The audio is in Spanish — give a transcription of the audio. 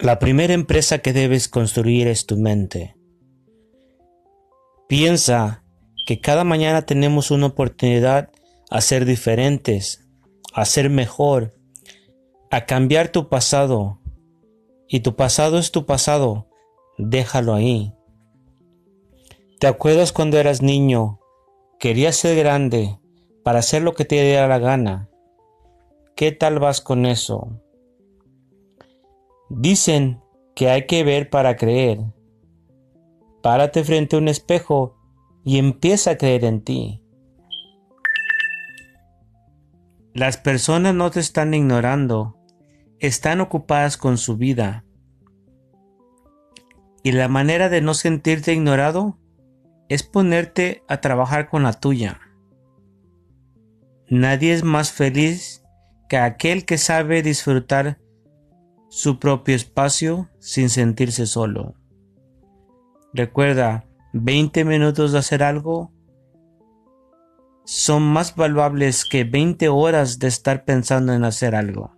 La primera empresa que debes construir es tu mente. Piensa que cada mañana tenemos una oportunidad a ser diferentes, a ser mejor, a cambiar tu pasado. Y tu pasado es tu pasado, déjalo ahí. ¿Te acuerdas cuando eras niño? Querías ser grande para hacer lo que te diera la gana. ¿Qué tal vas con eso? Dicen que hay que ver para creer. Párate frente a un espejo y empieza a creer en ti. Las personas no te están ignorando, están ocupadas con su vida. Y la manera de no sentirte ignorado es ponerte a trabajar con la tuya. Nadie es más feliz que aquel que sabe disfrutar su propio espacio sin sentirse solo. Recuerda, 20 minutos de hacer algo son más valuables que 20 horas de estar pensando en hacer algo.